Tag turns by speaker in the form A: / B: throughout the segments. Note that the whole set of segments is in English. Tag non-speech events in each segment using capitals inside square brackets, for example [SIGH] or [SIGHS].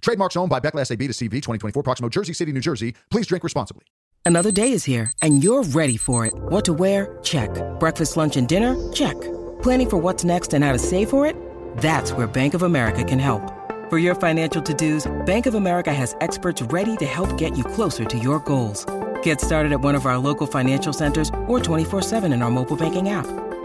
A: Trademarks owned by Beckless AB to CV 2024 Proximo, Jersey City, New Jersey. Please drink responsibly.
B: Another day is here, and you're ready for it. What to wear? Check. Breakfast, lunch, and dinner? Check. Planning for what's next and how to save for it? That's where Bank of America can help. For your financial to dos, Bank of America has experts ready to help get you closer to your goals. Get started at one of our local financial centers or 24-7 in our mobile banking app.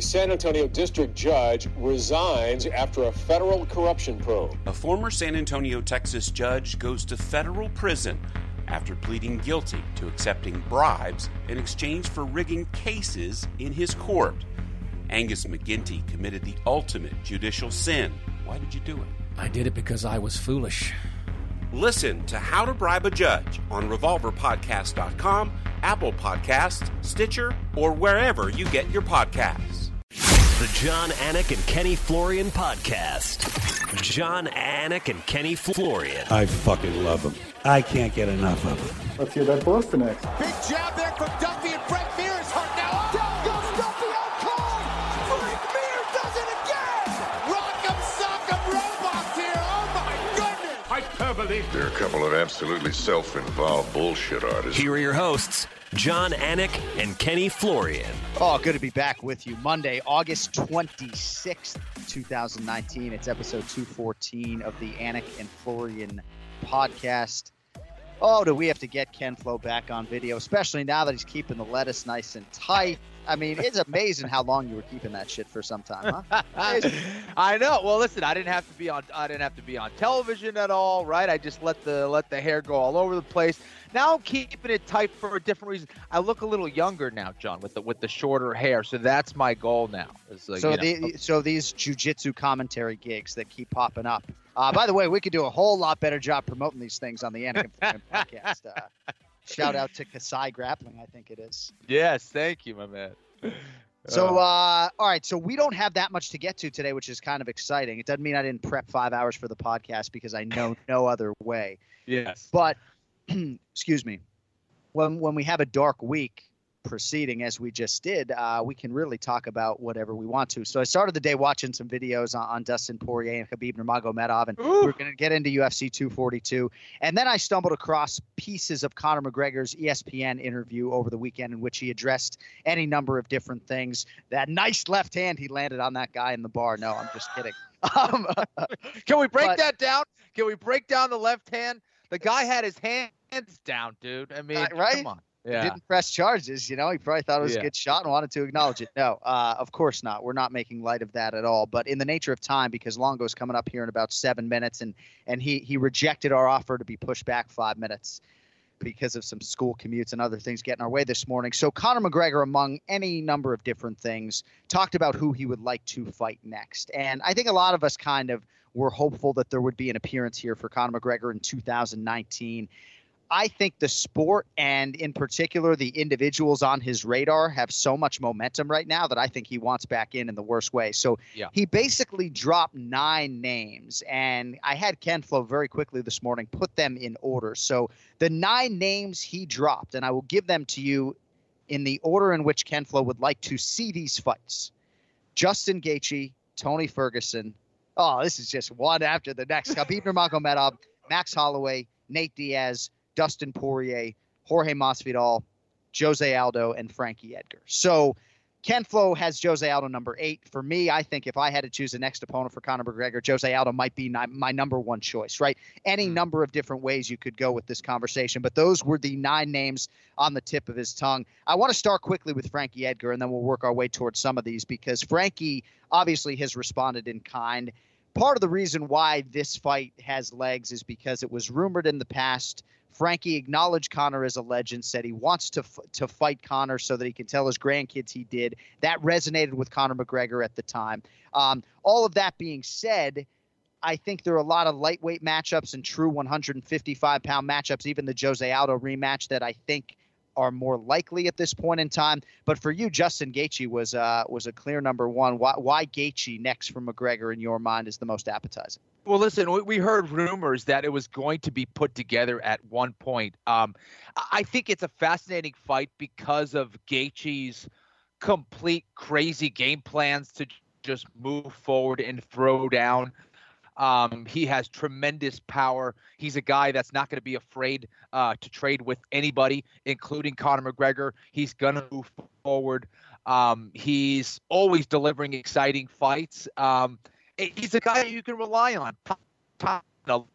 C: San Antonio district judge resigns after a federal corruption probe.
D: A former San Antonio, Texas judge goes to federal prison after pleading guilty to accepting bribes in exchange for rigging cases in his court. Angus McGinty committed the ultimate judicial sin. Why did you do it?
E: I did it because I was foolish.
D: Listen to How to Bribe a Judge on RevolverPodcast.com, Apple Podcasts, Stitcher, or wherever you get your podcasts.
F: The John Anik and Kenny Florian podcast. John Anik and Kenny Florian.
G: I fucking love them. I can't get enough of them.
H: Let's hear that Boston next.
I: Big jab there from Duffy and Frank Mir is hurt now.
J: Down goes Duffy oh, out cold. Frank Mir does it again.
I: Rock'em sock'em robots here. Oh my goodness.
H: Hyperbole.
K: There are a couple of absolutely self-involved bullshit artists.
F: Here are your hosts, John Anik and Kenny Florian.
L: Oh, good to be back with you. Monday, August 26th, 2019. It's episode 214 of the Anik and Florian podcast. Oh, do we have to get Ken Flo back on video, especially now that he's keeping the lettuce nice and tight? I mean, it's amazing how long you were keeping that shit for some time, huh? [LAUGHS]
M: I know. Well, listen, I didn't have to be on. I didn't have to be on television at all, right? I just let the let the hair go all over the place. Now I'm keeping it tight for a different reason. I look a little younger now, John, with the with the shorter hair. So that's my goal now. Like,
L: so
M: you
L: the,
M: know,
L: so these jujitsu commentary gigs that keep popping up. Uh, by the way, we could do a whole lot better job promoting these things on the Anik and [LAUGHS] podcast. Uh, shout out to Kasai Grappling, I think it is.
M: Yes, thank you, my man.
L: So, uh, all right. So we don't have that much to get to today, which is kind of exciting. It doesn't mean I didn't prep five hours for the podcast because I know [LAUGHS] no other way.
M: Yes.
L: But, [CLEARS THROAT] excuse me, when when we have a dark week proceeding as we just did, uh, we can really talk about whatever we want to. So I started the day watching some videos on, on Dustin Poirier and Khabib Nurmagomedov, and
M: Ooh.
L: we're going to get into UFC 242. And then I stumbled across pieces of Conor McGregor's ESPN interview over the weekend in which he addressed any number of different things. That nice left hand he landed on that guy in the bar. No, I'm just kidding. [LAUGHS] Um,
M: Can we break
L: but-
M: that down? Can we break down the left hand? The guy had his hands down, dude. I mean,
L: Uh, right?
M: come on.
L: He
M: Yeah.
L: didn't press charges. You know, he probably thought it was
M: Yeah.
L: a good shot and wanted to acknowledge it. No, uh, of course not. We're not making light of that at all. But in the nature of time, because Longo's coming up here in about seven minutes, and and he he rejected our offer to be pushed back five minutes because of some school commutes and other things getting our way this morning. So Conor McGregor, among any number of different things, talked about who he would like to fight next. And I think a lot of us kind of were hopeful that there would be an appearance here for Conor McGregor in 2019. I think the sport and in particular the individuals on his radar have so much momentum right now that I think he wants back in in the worst way. So
M: Yeah.
L: he basically dropped nine names, and I had Ken Flo very quickly this morning put them in order. So the nine names he dropped, and I will give them to you in the order in which Ken Flo would like to see these fights: Justin Gaethje, Tony Ferguson. Oh, this is just one after the next. Khabib Nurmagomedov, Max Holloway, Nate Diaz, Dustin Poirier, Jorge Masvidal, Jose Aldo, and Frankie Edgar. So Ken Flo has Jose Aldo number eight. For me, I think if I had to choose the next opponent for Conor McGregor, Jose Aldo might be my, my number one choice, right? Any mm. number of different ways you could go with this conversation, but those were the nine names on the tip of his tongue. I want to start quickly with Frankie Edgar, and then we'll work our way towards some of these because Frankie obviously has responded in kind. Part of the reason why this fight has legs is because it was rumored in the past Frankie acknowledged Conor as a legend, said he wants to f- to fight Conor so that he can tell his grandkids he did. That resonated with Conor McGregor at the time. Um, all of that being said, I think there are a lot of lightweight matchups and true 155 pound matchups, even the Jose Aldo rematch that I think are more likely at this point in time. But for you, Justin Gaethje was uh, was a clear number one. Why, why Gaethje next for McGregor in your mind is the most appetizing?
M: Well, listen, we heard rumors that it was going to be put together at one point. Um, I think it's a fascinating fight because of Gaethje's complete crazy game plans to just move forward and throw down um, he has tremendous power. He's a guy that's not going to be afraid uh, to trade with anybody, including Conor McGregor. He's going to move forward. Um, he's always delivering exciting fights. Um, he's a guy you can rely on.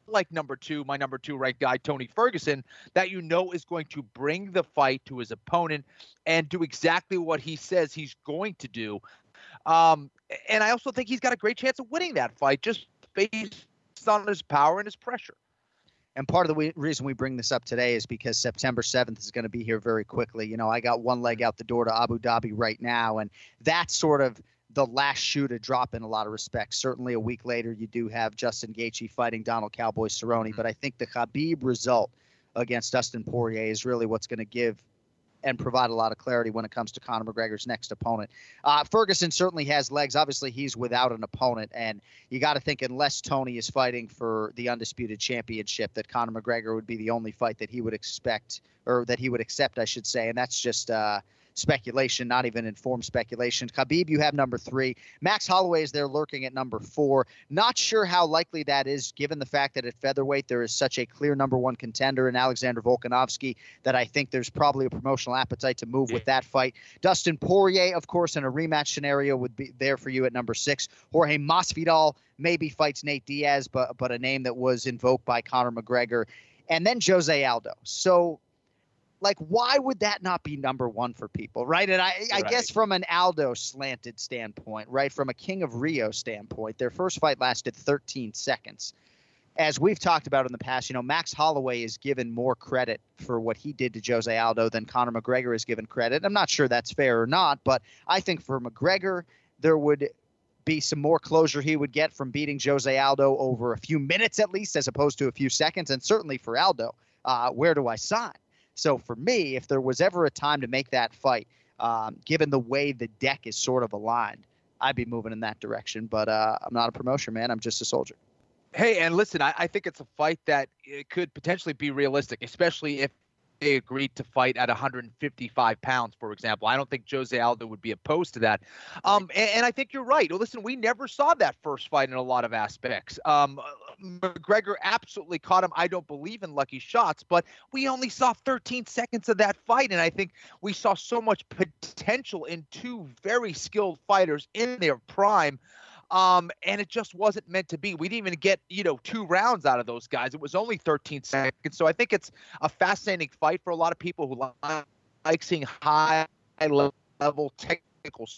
M: like number two, my number two right guy, Tony Ferguson, that you know is going to bring the fight to his opponent and do exactly what he says he's going to do. Um, and I also think he's got a great chance of winning that fight just based on his power and his pressure.
L: And part of the reason we bring this up today is because September 7th is going to be here very quickly. You know, I got one leg out the door to Abu Dhabi right now, and that's sort of the last shoe to drop in a lot of respects. Certainly, a week later, you do have Justin Gaethje fighting Donald Cowboy Cerrone, mm-hmm. but I think the Khabib result against Dustin Poirier is really what's going to give and provide a lot of clarity when it comes to Conor McGregor's next opponent. Uh, Ferguson certainly has legs. Obviously, he's without an opponent, and you got to think unless Tony is fighting for the undisputed championship, that Conor McGregor would be the only fight that he would expect or that he would accept, I should say, and that's just. Uh, speculation, not even informed speculation. Khabib, you have number three. Max Holloway is there lurking at number four. Not sure how likely that is, given the fact that at featherweight there is such a clear number one contender in Alexander Volkanovski that I think there's probably a promotional appetite to move with that fight. Dustin Poirier, of course, in a rematch scenario would be there for you at number six. Jorge Masvidal maybe fights Nate Diaz, but but a name that was invoked by Conor McGregor. And then Jose Aldo. So like why would that not be number one for people right and i, I right. guess from an aldo slanted standpoint right from a king of rio standpoint their first fight lasted 13 seconds as we've talked about in the past you know max holloway is given more credit for what he did to jose aldo than conor mcgregor is given credit i'm not sure that's fair or not but i think for mcgregor there would be some more closure he would get from beating Jose Aldo over a few minutes at least, as opposed to a few seconds. And certainly for Aldo, uh, where do I sign? So for me, if there was ever a time to make that fight, um, given the way the deck is sort of aligned, I'd be moving in that direction. But uh, I'm not a promotion man. I'm just a soldier.
M: Hey, and listen, I, I think it's a fight that it could potentially be realistic, especially if agreed to fight at 155 pounds, for example. I don't think Jose Aldo would be opposed to that. Um, and, and, I think you're right. Listen, we never saw that first fight in a lot of aspects. Um, McGregor absolutely caught him. I don't believe in lucky shots, but we only saw 13 seconds of that fight. And I think we saw so much potential in two very skilled fighters in their prime. Um, and it just wasn't meant to be. We didn't even get, you know, two rounds out of those guys. It was only 13 seconds. So I think it's a fascinating fight for a lot of people who like seeing high level technical.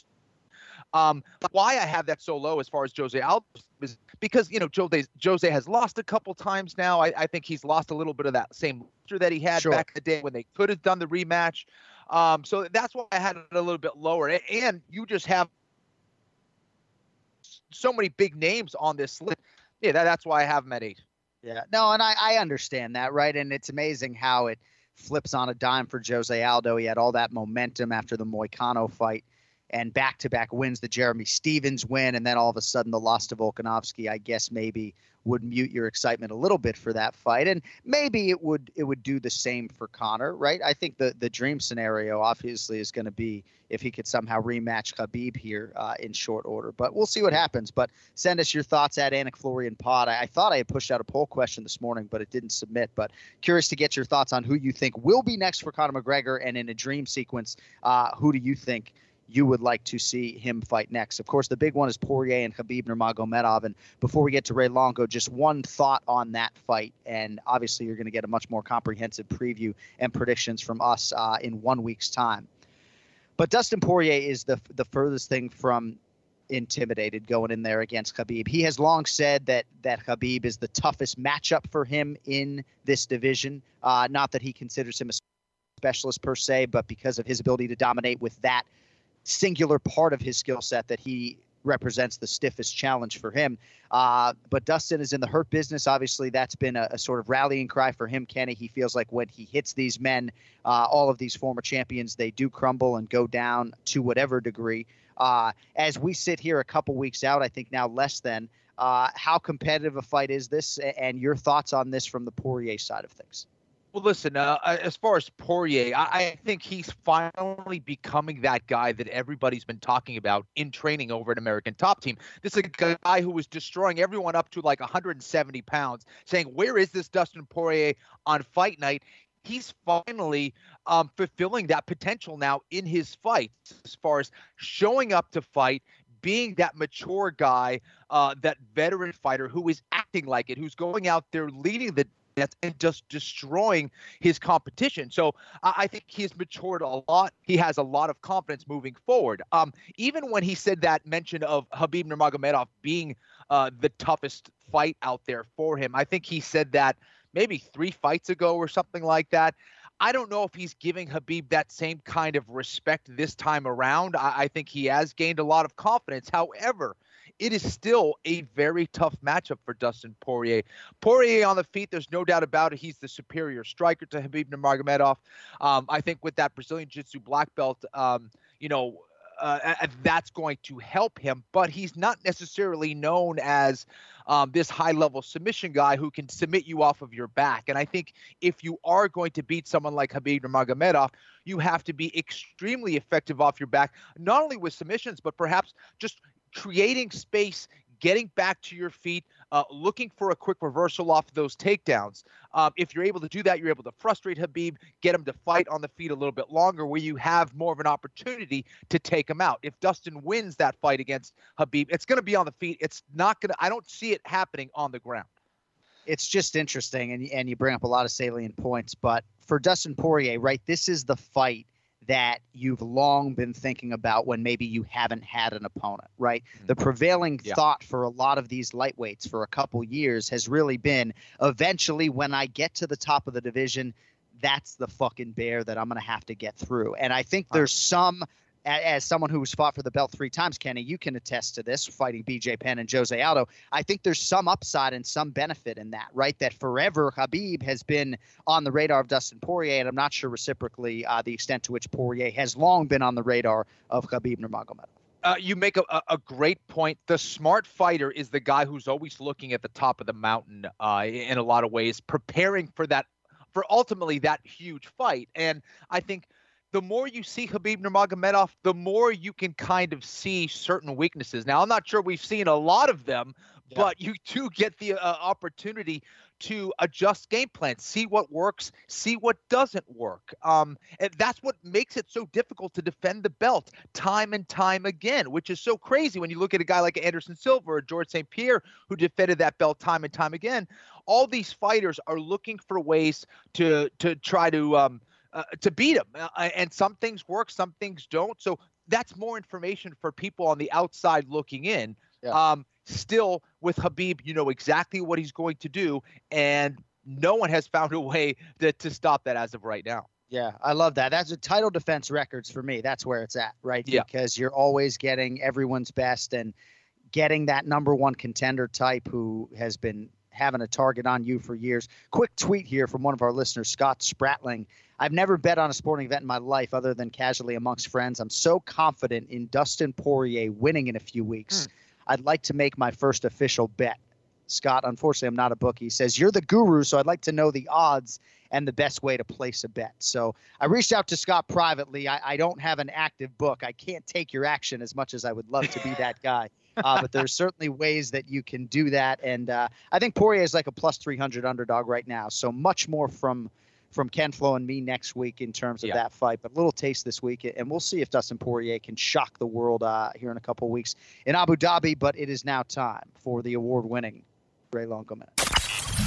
M: Um, why I have that so low as far as Jose Aldo is because you know Jose Jose has lost a couple times now. I, I think he's lost a little bit of that same that he had sure. back in the day when they could have done the rematch. Um, so that's why I had it a little bit lower. And you just have so many big names on this list. Yeah, that, that's why I have him at eight.
L: Yeah, no, and I, I understand that, right? And it's amazing how it flips on a dime for Jose Aldo. He had all that momentum after the Moicano fight. And back-to-back wins, the Jeremy Stephens win, and then all of a sudden the loss to Volkanovski, I guess maybe would mute your excitement a little bit for that fight, and maybe it would it would do the same for Conor, right? I think the the dream scenario obviously is going to be if he could somehow rematch Khabib here uh, in short order, but we'll see what happens. But send us your thoughts at Anik Florian Pod. I, I thought I had pushed out a poll question this morning, but it didn't submit. But curious to get your thoughts on who you think will be next for Conor McGregor, and in a dream sequence, uh, who do you think? You would like to see him fight next. Of course, the big one is Poirier and Khabib Nurmagomedov. And before we get to Ray Longo, just one thought on that fight. And obviously, you're going to get a much more comprehensive preview and predictions from us uh, in one week's time. But Dustin Poirier is the the furthest thing from intimidated going in there against Khabib. He has long said that that Khabib is the toughest matchup for him in this division. Uh, not that he considers him a specialist per se, but because of his ability to dominate with that singular part of his skill set that he represents the stiffest challenge for him. Uh, but Dustin is in the hurt business. Obviously, that's been a, a, sort of rallying cry for him, Kenny. He feels like when he hits these men, uh, all of these former champions, they do crumble and go down to whatever degree. Uh, as we sit here a couple weeks out, I think now less than, uh, how competitive a fight is this? And your thoughts on this from the Poirier side of things?
M: Well, listen, uh, uh, as far as Poirier, I, I, think he's finally becoming that guy that everybody's been talking about in training over at American Top Team. This is a guy who was destroying everyone up to like 170 pounds, saying, Where is this Dustin Poirier on fight night? He's finally um, fulfilling that potential now in his fights as far as showing up to fight, being that mature guy, uh, that veteran fighter who is acting like it, who's going out there leading the and just destroying his competition. So I think he's matured a lot. He has a lot of confidence moving forward. Um, even when he said that mention of Khabib Nurmagomedov being uh, the toughest fight out there for him, I think he said that maybe three fights ago or something like that. I don't know if he's giving Khabib that same kind of respect this time around. I, I think he has gained a lot of confidence. However, it is still a very tough matchup for Dustin Poirier. Poirier on the feet, there's no doubt about it. He's the superior striker to Khabib Nurmagomedov. Um, I think with that Brazilian Jiu-Jitsu black belt, um, you know, uh, that's going to help him. But he's not necessarily known as um, this high level submission guy who can submit you off of your back. And I think if you are going to beat someone like Khabib Nurmagomedov, you have to be extremely effective off your back, not only with submissions, but perhaps just creating space, getting back to your feet, uh, looking for a quick reversal off those takedowns. Um, if you're able to do that, you're able to frustrate Khabib, get him to fight on the feet a little bit longer, where you have more of an opportunity to take him out. If Dustin wins that fight against Khabib, it's going to be on the feet. It's not going to. I don't see it happening on the ground.
L: It's just interesting, and and you bring up a lot of salient points. But for Dustin Poirier, right, this is the fight that you've long been thinking about when maybe you haven't had an opponent, right? Mm-hmm. The prevailing yeah. thought for a lot of these lightweights for a couple years has really been eventually when I get to the top of the division, that's the fucking bear that I'm going to have to get through. And I think there's some as someone who's fought for the belt three times, Kenny, you can attest to this, fighting BJ Penn and Jose Aldo. I think there's some upside and some benefit in that, right? That forever Khabib has been on the radar of Dustin Poirier, and I'm not sure reciprocally uh, the extent to which Poirier has long been on the radar of Khabib Nurmagomedov.
M: Uh, you make a, a great point. The smart fighter is the guy who's always looking at the top of the mountain uh, in a lot of ways, preparing for that, for ultimately that huge fight. And I think the more you see Khabib Nurmagomedov, the more you can kind of see certain weaknesses. Now, I'm not sure we've seen a lot of them, yeah. but you do get the uh, opportunity to adjust game plans, see what works, see what doesn't work. Um, and that's what makes it so difficult to defend the belt time and time again, which is so crazy when you look at a guy like Anderson Silva or George St. Pierre who defended that belt time and time again. All these fighters are looking for ways to to try to um, uh, to beat him. Uh, uh, and some things work, some things don't. So that's more information for people on the outside looking in. Yeah. Um, still, with Khabib, you know exactly what he's going to do, and no one has [LAUGHS] found a way to, to stop that as of right now.
L: Yeah, I love that. That's a title defense records for me. That's where it's at, right?
M: Yeah.
L: Because you're always getting everyone's best and getting that number one contender type who has been having a target on you for years. Quick tweet here from one of our listeners, Scott Spratling. I've never bet on a sporting event in my life other than casually amongst friends. I'm so confident in Dustin Poirier winning in a few weeks.
M: Hmm.
L: I'd like to make my first official bet. Scott, unfortunately, I'm not a bookie. He says, You're the guru, so I'd like to know the odds and the best way to place a bet. So I reached out to Scott privately. I, I don't have an active book. I can't take your action as much as I would love to be that [LAUGHS] guy. Uh, but there's certainly ways that you can do that. And uh, I think Poirier is like a plus 300 underdog right now. So much more from from Ken Flo and me next week in terms of
M: Yeah.
L: that fight. But a little taste this week, and we'll see if Dustin Poirier can shock the world uh, here in a couple weeks in Abu Dhabi. But it is now time for the award-winning Ray Longo minute.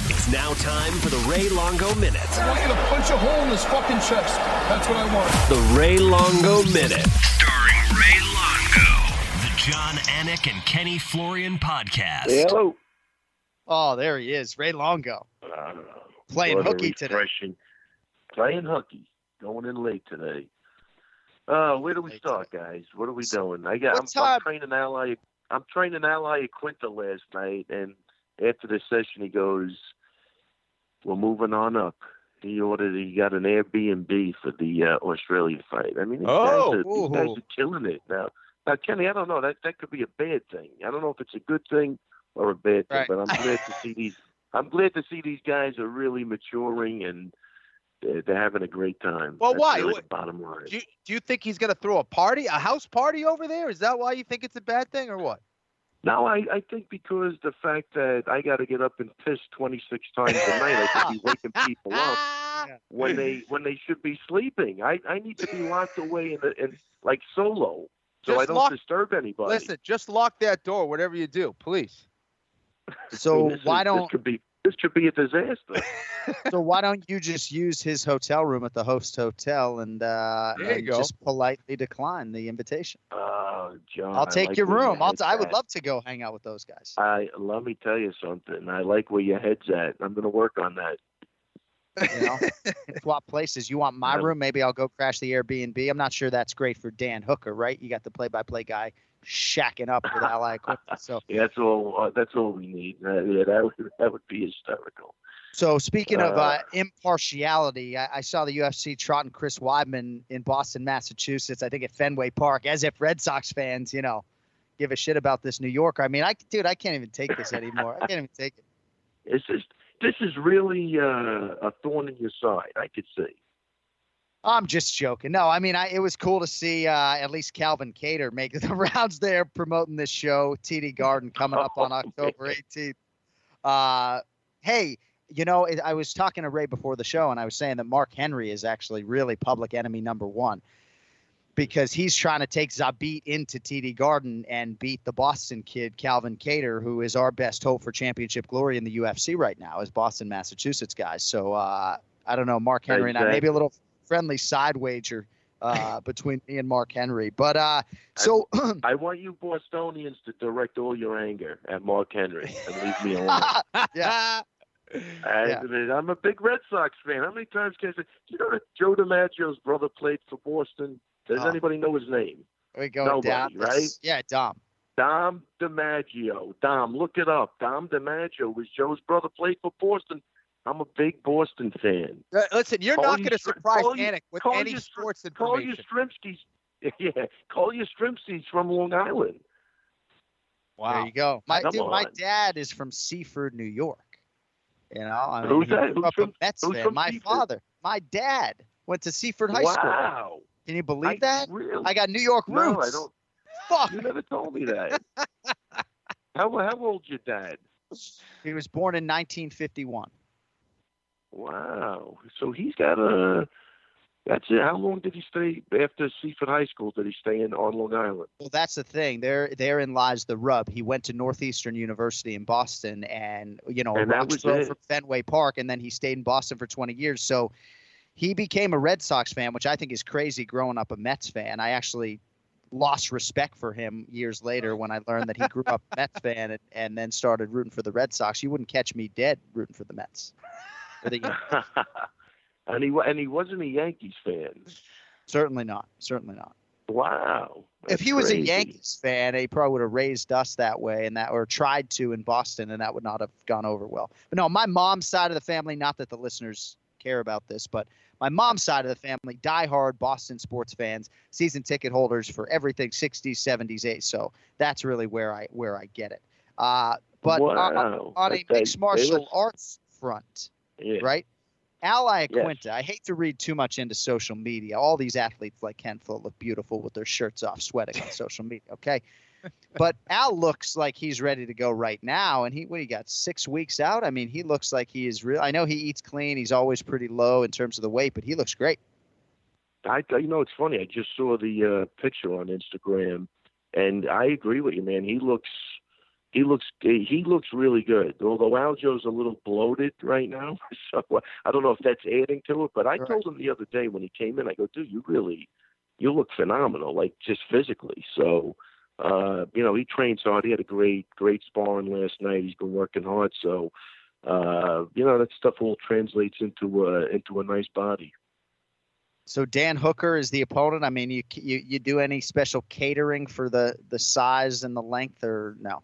F: It's now time for the Ray Longo Minute.
H: I want you to punch a hole in his fucking chest. That's what I want.
F: The Ray Longo Minute. John Anik and Kenny Florian podcast.
N: Hello.
L: Oh, there he is, Ray Longo.
N: Uh,
L: Playing
N: what
L: hooky today.
N: Playing hooky. Going in late today. Uh, where do we start, guys? What are we doing? I got. I'm,
L: what
N: I'm training Ally. I'm training Al Iaquinta last night, and after the session, he goes, "We're moving on up." He ordered. He got an Airbnb for the uh, Australia fight. I mean, these,
M: Oh,
N: guys, are, these guys are killing it now. Now, Kenny, I don't know. That that could be a bad thing. I don't know if it's a good thing or a bad thing,
L: Right.
N: but I'm glad to [LAUGHS] see these. I'm glad to see these guys are really maturing and they're, they're having a great time.
M: Well,
N: That's
M: why?
N: really
M: What-
N: bottom line.
M: Do you, do you think he's going to throw a party, a house party over there? Is that why you think it's a bad thing, or what?
N: No, I, I think because the fact that I got to get up and piss 26 times a night, I could be waking people up [LAUGHS] when they when they should be sleeping. I, I need to be locked away in, the, in like solo, so I
M: Just
N: don't
M: lock-
N: disturb anybody.
M: Listen, just lock that door, whatever you do, please.
L: So
N: This is-
L: why
N: this
L: don't this
N: could be this could be a disaster? [LAUGHS] [LAUGHS]
L: so why don't you just use his hotel room at the host hotel and uh
M: There you
L: and
M: go.
L: just politely decline the invitation?
N: Oh, John,
L: I'll take
N: like
L: your room. I'll
N: head's
L: t- I would love to go hang out with those guys.
N: I let me tell you something. I like where your head's at. I'm going to work on that.
L: You know, swap places. You want my room? Maybe I'll go crash the Airbnb. I'm not sure that's great for Dan Hooker, right? You got the play-by-play guy shacking up with Al Iaquinta. So,
N: Yeah, [LAUGHS] that's all. Uh, that's all we need. Uh, yeah, that would that would be hysterical.
L: so speaking of uh,
N: Uh,
L: impartiality, I, I saw the UFC trotting Chris Weidman in Boston, Massachusetts. I think at Fenway Park, as if Red Sox fans, you know, give a shit about this New Yorker. I mean, I dude, I can't even take this anymore. I can't even take it.
N: It's just this is really uh, a thorn in your side. I could see.
L: I'm just joking. No, I mean, I, it was cool to see uh, at least Calvin Kattar [LAUGHS] make the rounds there promoting this show, TD Garden, coming up on [LAUGHS] October 18th. Uh, hey, you know, it, I was talking to Ray before the show, and I was saying that Mark Henry is actually really public enemy number one because he's trying to take Zabit into TD Garden and beat the Boston kid, Calvin Kattar, who is our best hope for championship glory in the UFC right now, as Boston, Massachusetts guys. So uh, I don't know, Mark Henry and I, maybe a little friendly side wager uh, [LAUGHS] between me and Mark Henry. But uh, so [CLEARS THROAT]
N: I want you Bostonians to direct all your anger at Mark Henry and leave me alone. [LAUGHS]
L: yeah.
N: I, I'm a big Red Sox fan. How many times can I say? Do you know that Joe DiMaggio's brother played for Boston? Does
L: Oh.
N: anybody know his name?
L: we go
N: Nobody,
L: down, this-
N: right?
L: Yeah, Dom.
N: Dom DiMaggio. Dom, look it up. Dom DiMaggio was Joe's brother. Played for Boston. I'm a big Boston fan.
M: Uh, Listen, you're
N: Call
M: not going to surprise
N: call
M: Anik with
N: call
M: any
N: you Str-
M: sports
N: Call you
M: information.
N: Strimsky's. [LAUGHS] Yeah, call you Strimsky's from Long Island. Wow.
L: There you go. My
N: Come
L: dude, my dad is from Seaford, New York. You know, I mean,
N: Who's that? Who's from-
L: Mets
N: who's
L: fan. My
N: Seaford?
L: father, my dad went to Seaford High School.
N: Wow.
L: Can you believe
N: I-
L: that?
N: really?
L: I got New York roots.
N: No, I don't.
L: Fuck.
N: You never told me that. [LAUGHS] how how old's your dad?
L: He was born in 1951.
N: Wow. So he's got a. That's it. How long did he stay after Seaford High School? Did he stay in on Long Island?
L: Well, that's the thing. There, therein lies the rub. He went to Northeastern University in Boston, and you know,
N: And that was
L: from Fenway Park, and then he stayed in Boston for 20 years. So he became a Red Sox fan, which I think is crazy. Growing up a Mets fan, I actually lost respect for him years later when I learned that he grew up a Mets fan and, and then started rooting for the Red Sox. You wouldn't catch me dead rooting for the Mets. The [LAUGHS]
N: and he and he wasn't a Yankees fan.
L: Certainly not. Certainly not.
N: Wow.
L: if he was
N: crazy.
L: a Yankees fan, he probably would have raised us that way and that or tried to in Boston, and that would not have gone over well. But no, my mom's side of the family, not that the listeners care about this, but my mom's side of the family, diehard Boston sports fans, season ticket holders for everything 60s, 70s, 80s. So that's really where I where I get it. Uh, but
N: wow.
L: on, on a mixed martial arts front,
N: yeah.
L: right? Ally
N: Yes.
L: Quinta. I hate to read too much into social media. All these athletes like Ken Flo look beautiful with their shirts off, sweating on social media. Okay. But Al looks like he's ready to go right now. And he, what he got six weeks out. I mean, he looks like he is real. I know he eats clean. He's always pretty low in terms of the weight, but he looks great.
N: I, you know, it's funny. I just saw the uh, picture on Instagram, and I agree with you, man. He looks, he looks, he looks really good. Although Aljo's a little bloated right now, [LAUGHS] so I don't know if that's adding to it. But I told him the other day when he came in, I go, dude, you really, you look phenomenal, like just physically. So, uh, you know, he trains hard. He had a great, great sparring last night. He's been working hard. So, uh, you know, that stuff all translates into a into a nice body.
L: So Dan Hooker is the opponent. I mean, you you you do any special catering for the the size and the length, or no?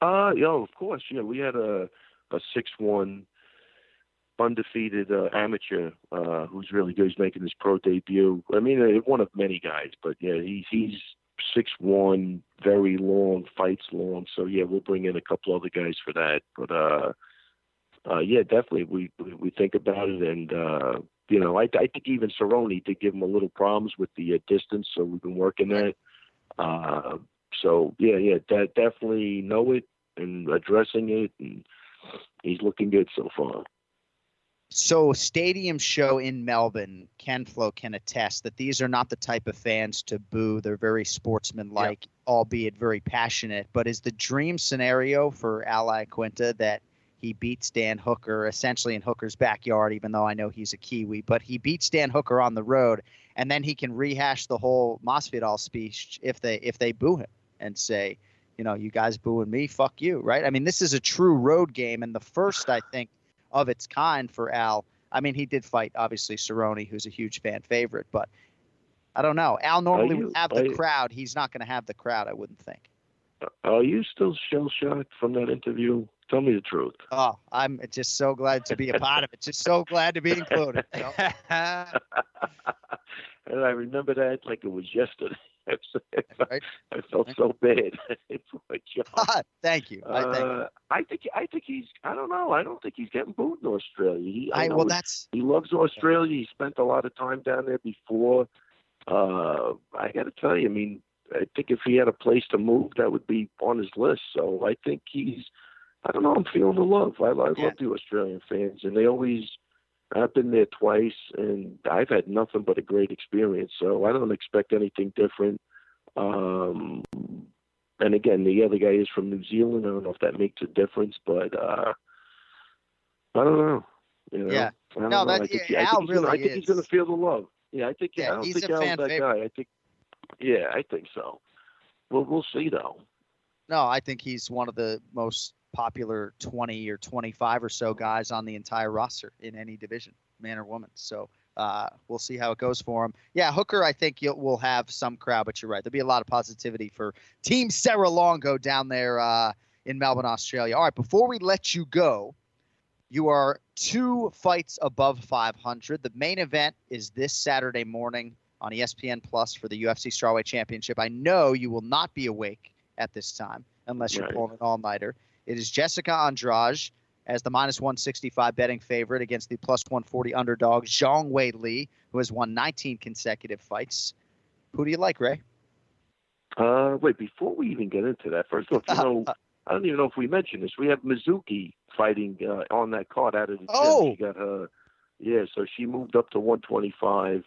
N: Uh, yeah, of course. Yeah, we had a a six one undefeated uh, amateur uh, who's really good. He's making his pro debut. I mean, uh, one of many guys, but yeah, he's he's six one, very long, fights long. So yeah, we'll bring in a couple other guys for that. But uh, uh, yeah, definitely we we, think about it, and uh, you know, I I think even Cerrone did give him a little problems with the uh, distance, so we've been working that. Uh, so yeah, yeah, that definitely know it and addressing it, and he's looking good so far.
L: So stadium show in Melbourne, Ken Flo can attest that these are not the type of fans to boo. They're very sportsmanlike, albeit very passionate. But is the dream scenario for Al Iaquinta that he beats Dan Hooker essentially in Hooker's backyard, even though I know he's a Kiwi, but he beats Dan Hooker on the road, and then he can rehash the whole Masvidal speech if they if they boo him and say, you know, you guys booing me, fuck you, right? I mean, this is a true road game, and the first I think of its kind for Al. I mean, he did fight obviously Cerrone, who's a huge fan favorite, but I don't know. Al normally
N: you-
L: would have the
N: you-
L: crowd. He's not going to have the crowd, I wouldn't think.
N: Are you still shell shocked from that interview? Tell me the truth.
L: Oh, I'm just so glad to be a part of it. Just so glad to be included. you know? [LAUGHS]
N: and I remember that like it was yesterday.
L: Right. [LAUGHS]
N: I felt so bad. [LAUGHS] John. [LAUGHS]
L: Thank you. I thank
N: Uh, I think I think he's I don't know. I don't think he's getting booed in Australia. He, I
L: I- well, that's-
N: he loves Australia. He spent a lot of time down there before. Uh, I got to tell you, I mean, I think if he had a place to move, that would be on his list. So I think he's. I don't know. I'm feeling the love. I, I love the Australian fans, and they always. I've been there twice, and I've had nothing but a great experience. So I don't expect anything different. Um, and again, the other guy is from New Zealand. I don't know if that makes a difference, but uh, I don't know. You know?
L: Yeah.
N: I don't
L: No,
N: know.
L: that-
N: I think,
L: yeah,
N: I think, he's, gonna, I
L: really
N: think he's going to feel the love. Yeah, I think.
L: Yeah,
N: I don't
L: he's
N: think
L: a
N: Al's
L: fan
N: that
L: favorite.
N: guy. I think. Yeah, I think so. Well, we'll see though.
L: No, I think he's one of the most popular 20 or 25 or so guys on the entire roster in any division, man or woman. So uh, we'll see how it goes for him. Yeah, Hooker, I think you'll, will have some crowd, but you're right. There'll be a lot of positivity for Team Serra-Longo down there uh, in Melbourne, Australia. All right, before we let you go, you are two fights above 500. The main event is this Saturday morning on ESPN Plus for the UFC Strawweight Championship. I know you will not be awake at this time unless you're
N: Right.
L: pulling an all-nighter. It is Jessica Andrade as the minus 165 betting favorite against the plus 140 underdog Zhang Weili, who has won 19 consecutive fights. Who do you like, Ray?
N: Uh, wait, before we even get into that, first off, you know, I don't even know if we mentioned this. We have Mizuki fighting uh, on that card out of the gym.
L: Oh!
N: She got her, yeah, so she moved up to 125.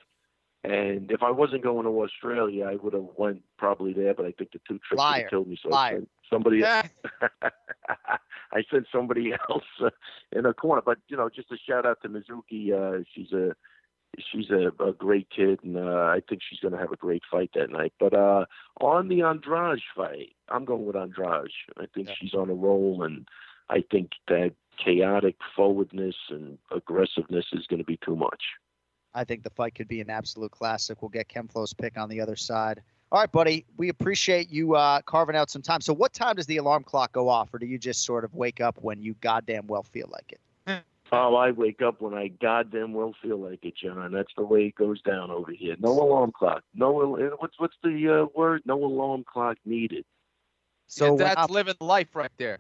N: And if I wasn't going to Australia, I would have went probably there. But I think the two trips
L: Liar.
N: killed me. So I
L: Liar.
N: Sent somebody,
L: Yeah. [LAUGHS]
N: I sent somebody else uh, in a corner. But you know, just a shout out to Mizuki. Uh, she's a she's a, a great kid, and uh, I think she's going to have a great fight that night. But uh, on the Andrade fight, I'm going with Andrade. I think she's on a roll, and I think that chaotic forwardness and aggressiveness is going to be too much.
L: I think the fight could be an absolute classic. We'll get Ken Flo's pick on the other side. All right, buddy. We appreciate you uh, carving out some time. So, what time does the alarm clock go off, or do you just sort of wake up when you goddamn well feel like it?
N: Oh, I wake up when I goddamn well feel like it, John. That's the way it goes down over here. No alarm clock. No. What's what's the uh, word? No alarm clock needed.
L: So
M: Yeah, that's
L: I'm-
M: living life right there.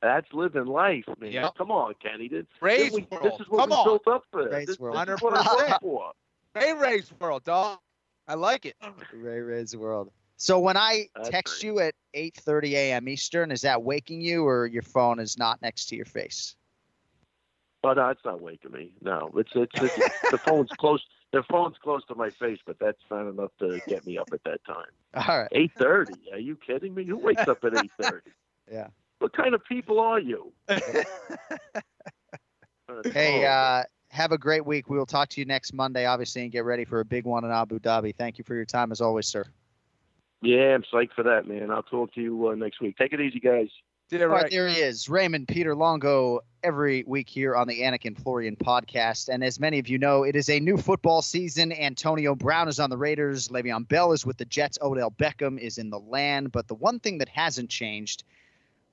N: That's living life, man.
M: Yep.
N: Come on, Kenny. This,
M: Raise
N: this,
M: world.
N: this is what
M: Come
N: we
M: on.
N: built up for.
L: Raise
N: this,
L: world.
N: this is what I [LAUGHS] work for.
M: Ray Ray's world, dog. I like it.
L: Ray Ray's world. So when I
N: That's
L: text
N: great.
L: you at 8:30 a.m. Eastern, is that waking you, or your phone is not next to your face?
N: Oh no, it's not waking me. No, it's it's, it's the phone's close. The phone's close to my face, but that's not enough to get me up at that time.
L: All right.
N: Eight thirty? Are you kidding me? Who wakes up at eight thirty? [LAUGHS]
L: Yeah.
N: What kind of people are you? [LAUGHS]
L: Hey, uh, have a great week. We will talk to you next Monday, obviously, and get ready for a big one in Abu Dhabi. Thank you for your time as always, sir.
N: yeah, I'm psyched for that, man. I'll talk to you uh, next week. Take it easy, guys.
M: Did it
L: All right,
M: right.
L: there he is, Raymond Peter Longo, every week here on the Anik and Florian podcast. And as many of you know, it is a new football season. Antonio Brown is on the Raiders. Le'Veon Bell is with the Jets. Odell Beckham is in the land. But the one thing that hasn't changed,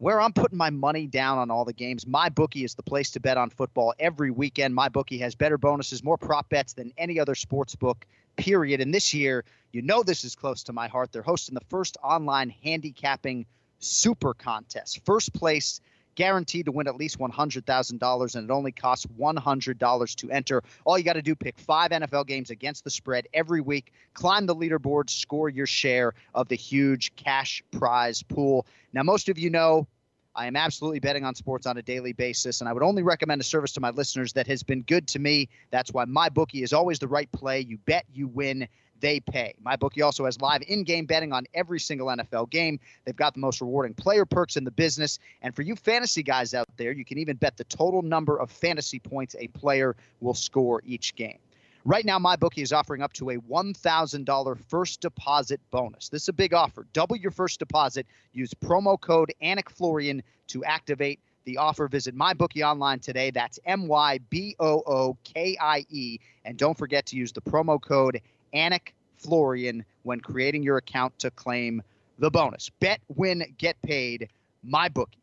L: where I'm putting my money down on all the games, my bookie is the place to bet on football every weekend. My bookie has better bonuses, more prop bets than any other sports book, period. And this year, you know this is close to my heart. They're hosting the first online handicapping super contest. First place guaranteed to win at least $100,000 and it only costs $100 to enter. All you got to do pick 5 NFL games against the spread every week, climb the leaderboard, score your share of the huge cash prize pool. Now most of you know I am absolutely betting on sports on a daily basis, and I would only recommend a service to my listeners that has been good to me. That's why my bookie is always the right play. You bet, you win, they pay. My bookie also has live in-game betting on every single NFL game. They've got the most rewarding player perks in the business, and for you fantasy guys out there, you can even bet the total number of fantasy points a player will score each game. Right now, my bookie is offering up to a $1,000 first deposit bonus. This is a big offer. Double your first deposit. Use promo code ANIKFLORIAN to activate the offer. Visit MyBookie online today. That's M Y B O O K I E. And don't forget to use the promo code ANIKFLORIAN when creating your account to claim the bonus. Bet, win, get paid. MyBookie.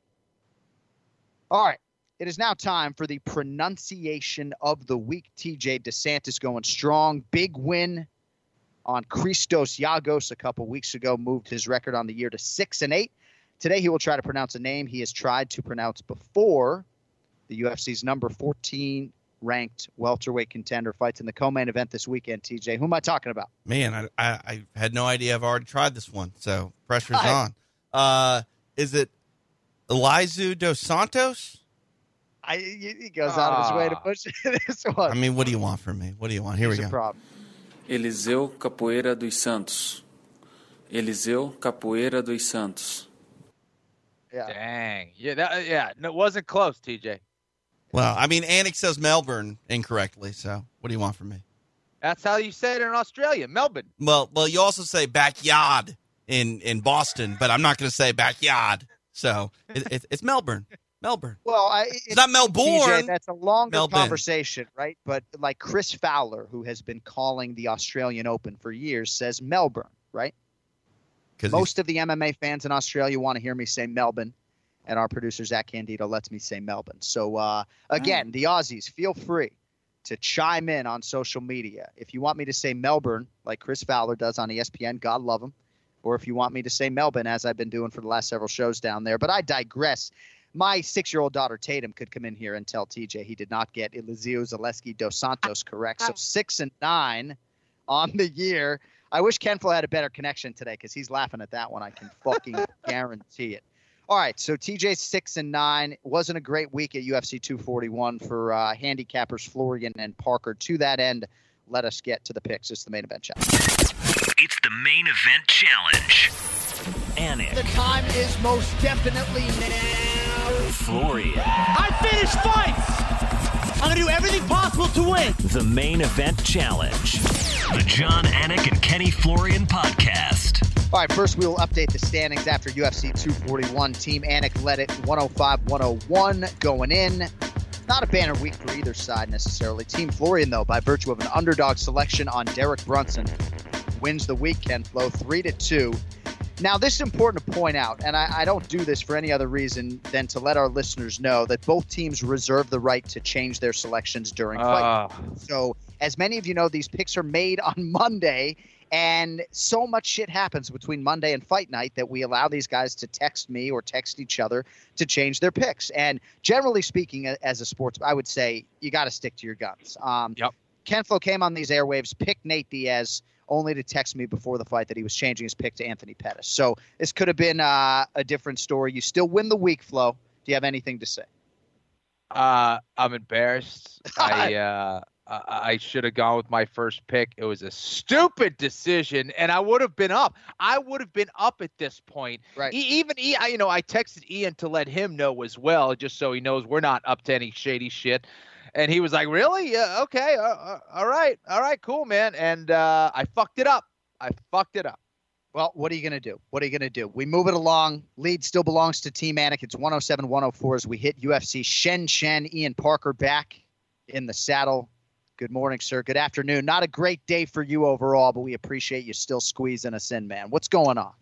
L: All right. It is now time for the pronunciation of the week. TJ DeSantis going strong. Big win on Christos Giagos a couple weeks ago, moved his record on the year to six and eight. Today he will try to pronounce a name he has tried to pronounce before. The UFC's number 14 ranked welterweight contender fights in the co-main event this weekend. TJ, who am I talking about?
O: Man, I, I, I had no idea. I've already tried this one, so pressure's
L: Hi.
O: on. Uh, is it Elizu dos Santos?
L: I, he goes out of his way to
M: Ah.
L: push [LAUGHS] this one.
O: I mean, what do you want from me? What do you want? Here we go.
L: problem.
P: Eliseu Capoeira dos Santos. Eliseu Capoeira dos Santos.
L: Yeah.
M: Dang. Yeah, that, yeah. No, it wasn't close, TJ.
O: Well, I mean, Anik says Melbourne incorrectly, so what do you want from me?
M: That's how you say it in Australia, Melbourne.
O: Well, well, you also say backyard in in Boston, but I'm not going to say backyard. So it, it, it's Melbourne, Melbourne.
L: Well, I,
O: It's not Melbourne.
L: TJ, that's a longer
O: Melbourne.
L: conversation, right? But like Chris Fowler, who has been calling the Australian Open for years, says Melbourne, right? Most of the MMA fans in Australia want to hear me say Melbourne, and our producer Zach Candido lets me say Melbourne. So uh, again, the Aussies, feel free to chime in on social media if you want me to say Melbourne, like Chris Fowler does on ESPN. God love him. Or if you want me to say Melbourne, as I've been doing for the last several shows down there. But I digress. My six-year-old daughter Tatum could come in here and tell TJ he did not get Eliseo Zaleski dos Santos correct. So six and nine on the year. I wish Ken Flo had a better connection today because he's laughing at that one. I can fucking [LAUGHS] guarantee it. All right, so TJ six and nine wasn't a great week at UFC 241 for uh, handicappers Florian and Parker. To that end, let us get to the picks. It's the main event challenge.
F: It's the main event challenge. Anik,
I: The time is most definitely now.
F: Florian,
I: I finish fights. I'm gonna do everything possible to win.
F: the main event challenge. The John Anik and Kenny Florian podcast.
L: All right, first we will update the standings after UFC 241. Team Anik led it 105 101 going in. not a banner week for either side necessarily. Team Florian, though, by virtue of an underdog selection on Derek Brunson, wins the weekend flow three to two. Now, this is important to point out, and I, I, don't do this for any other reason than to let our listeners know that both teams reserve the right to change their selections during uh. fight. So, as many of you know, these picks are made on [LAUGHS] Monday, and so much shit happens between Monday and fight night that we allow these guys to text me or text each other to change their picks. And generally speaking, as a sports, I would say you got to stick to your guns. Um,
M: yep.
L: Ken Flo came on these airwaves, picked Nate Diaz only to text me before the fight that he was changing his pick to Anthony Pettis. So this could have been uh, a different story. You still win the week, Flo. Do you have anything to say?
M: Uh, I'm embarrassed. [LAUGHS] I uh, I should have gone with my first pick. It was a stupid decision, and I would have been up. I would have been up at this point.
L: Right.
M: even you know, I texted Ian to let him know as well, just so he knows we're not up to any shady shit. And he was like, "Really? Yeah, okay, uh, uh, all right, all right, cool, man." And uh, I fucked it up. I fucked it up.
L: Well, what are you going to do? What are you going to do? We move it along. Lead still belongs to Team Anik. It's 107 104 as we hit UFC. Shenzhen, Ian Parker back in the saddle. Good morning, sir. Good afternoon. Not a great day for you overall, but we appreciate you still squeezing us in, man. What's going on?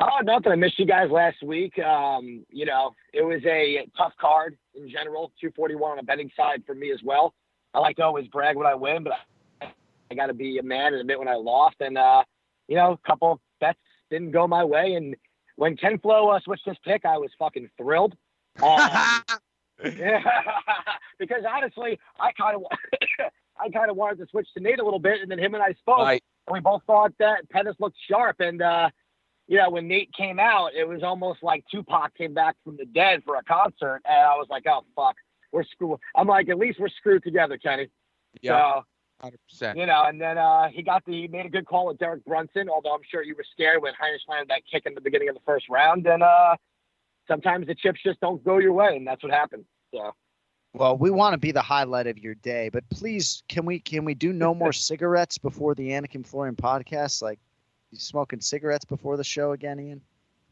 Q: Oh, nothing. I missed you guys last week. Um, you know, it was a tough card in general. 241 on the betting side for me as well. I like to always brag when I win, but I, I got to be a man and admit when I lost. And uh, you know, a couple bets didn't go my way. And when Ken Flo uh, switched his pick, I was fucking thrilled. [LAUGHS] Um, yeah, [LAUGHS] because honestly, I kind of, [COUGHS] I kind of wanted to switch to Nate a little bit, and then him and I spoke.
M: Right.
Q: And we both thought that Pettis looked sharp, and uh, you know, when Nate came out, it was almost like Tupac came back from the dead for a concert, and I was like, oh fuck, we're screwed. I'm like, at least we're screwed together, Kenny.
M: Yeah. Hundred percent.
Q: You know, and then uh, he got the he made a good call with Derek Brunson. Although I'm sure you were scared when Heinisch landed that kick in the beginning of the first round, and uh, sometimes the chips just don't go your way, and that's what happened. So.
L: Well, we want to be the highlight of your day, but please, can we can we do no more [LAUGHS] cigarettes before the Anik and Florian podcast? Like, you smoking cigarettes before the show again, Ian?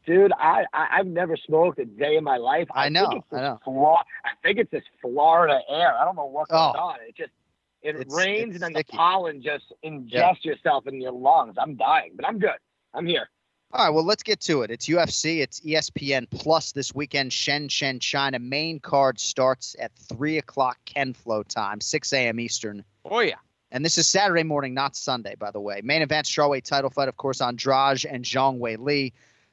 Q: Dude, I, I have never smoked a day in my life.
L: I,
Q: I
L: know.
Q: Think
L: I know.
Q: Flo- I think it's this Florida air. I don't know what's
L: Oh.
Q: going on. It just it
L: It's-
Q: rains
L: it's
Q: and then the pollen just ingests
L: Yeah.
Q: yourself in your lungs. I'm dying, but I'm good. I'm here.
L: All right, well, let's get to it. It's UFC. It's ESPN Plus this weekend. Shenzhen China main card starts at three o'clock Ken Flo time, six a.m. Eastern.
M: Oh yeah.
L: And this is Saturday morning, not Sunday, by the way. Main event strawweight title fight, of course, Andrade and Zhang Weili.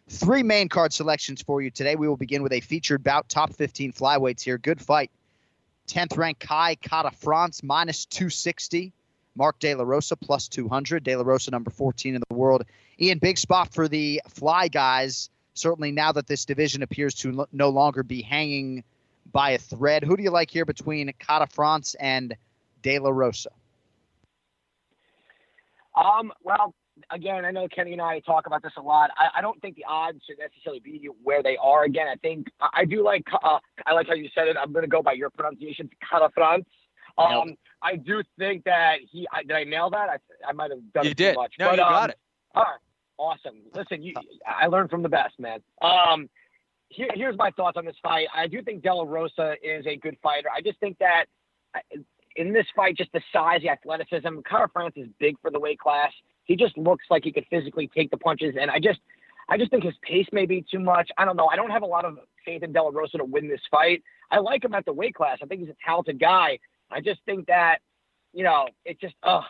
L: Three main card selections for you today. We will begin with a featured bout, top 15 flyweights here. Good fight. 10th ranked Kai Kara France, minus 260. Mark De La Rosa, plus 200. De La Rosa, number 14 in the world. Ian, big spot for the fly guys. Certainly now that this division appears to no longer be hanging by a thread. Who do you like here between Kata France and De La Rosa?
Q: Um, well, again, I know Kenny and I talk about this a lot. I, I don't think the odds should necessarily be where they are. Again, I think I, I do like. Uh, I like how you said it. I'm going to go by your pronunciation, Kara France. Um, I do think that he. I, did I nail that? I, I might have done
M: You
Q: it
M: did.
Q: too much.
M: No,
Q: but,
M: you
Q: um,
M: got it.
Q: All right, awesome. Listen, you, I learned from the best, man. Um, here, here's my thoughts on this fight. I do think De La Rosa is a good fighter. I just think that in this fight, just the size, the athleticism, Kara France is big for the weight class. He just looks like he could physically take the punches, and I just, I just think his pace may be too much. I don't know. I don't have a lot of faith in De La Rosa to win this fight. I like him at the weight class. I think he's a talented guy. I just think that, you know, it just, uh,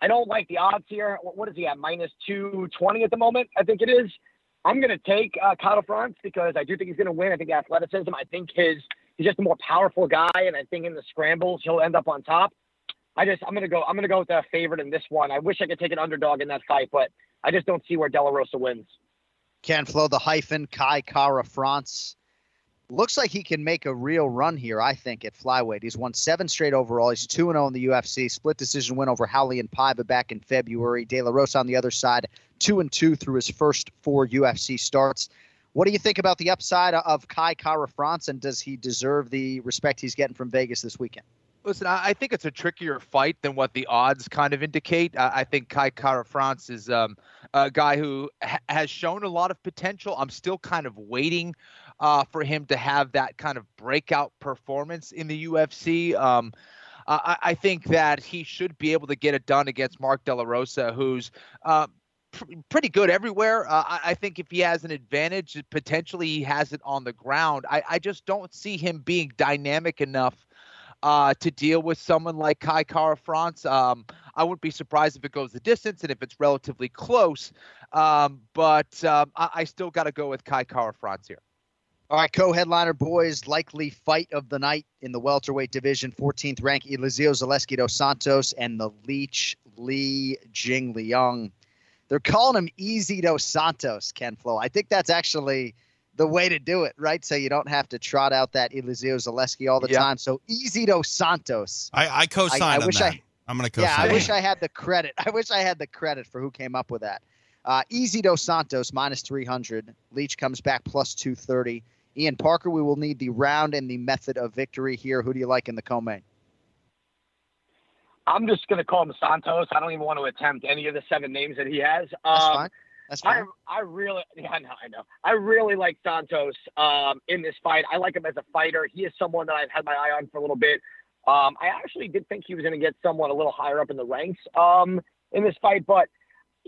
Q: I don't like the odds here. What, what is he at? Minus 220 at the moment, I think it is. I'm going to take uh, Kyle France because I do think he's going to win. I think athleticism. I think his he's just a more powerful guy, and I think in the scrambles he'll end up on top. I just I'm to go I'm to go with the favorite in this one. I wish I could take an underdog in that fight, but I just don't see where De La Rosa wins.
L: Ken Flo the hyphen, Kai Kara France. Looks like he can make a real run here, I think, at flyweight. He's won seven straight overall. He's 2 0 in the UFC. Split decision win over Raulian Paiva back in February. De La Rosa on the other side, 2 and 2 through his first four UFC starts. What do you think about the upside of Kai Kara France, and does he deserve the respect he's getting from Vegas this weekend?
M: Listen, I think it's a trickier fight than what the odds kind of indicate. I think Kai Kara France is um, a guy who ha- has shown a lot of potential. I'm still kind of waiting uh, for him to have that kind of breakout performance in the UFC. Um, I, I, think that he should be able to get it done against Mark De La Rosa, who's uh, pretty good everywhere. Uh, I, I, think if he has an advantage, potentially he has it on the ground. I, I just don't see him being dynamic enough uh, to deal with someone like Kai Kara France. Um, I wouldn't be surprised if it goes the distance and if it's relatively close. Um, but um, I, I, still got to go with Kai Kara France here.
L: All right, co-headliner boys, likely fight of the night in the welterweight division. 14th ranked Elizeu Zaleski dos Santos and the Leech Lee Jing Liang. They're calling him Easy dos Santos, Ken Flo. I think that's actually the way to do it, right? So you don't have to trot out that Elizeu Zaleski all the time. So Easy dos Santos.
O: I, I co-sign I, I wish that. I, I'm going to co-sign.
L: Yeah, I wish I had the credit. [LAUGHS] I wish I had the credit for who came up with that. Uh, Easy dos Santos minus 300. Leech comes back plus 230. Ian Parker, we will need the round and the method of victory here. Who do you like in the co-main?
Q: I'm just going to call him Santos. I don't even want to attempt any of the seven names that he has.
L: Um, That's fine. That's fine.
Q: I, I really, [LAUGHS] yeah, I know, I know. I really like Santos um, in this fight. I like him as a fighter. He is someone that I've had my eye on for a little bit. Um, I actually did think he was going to get someone a little higher up in the ranks um, in this fight, but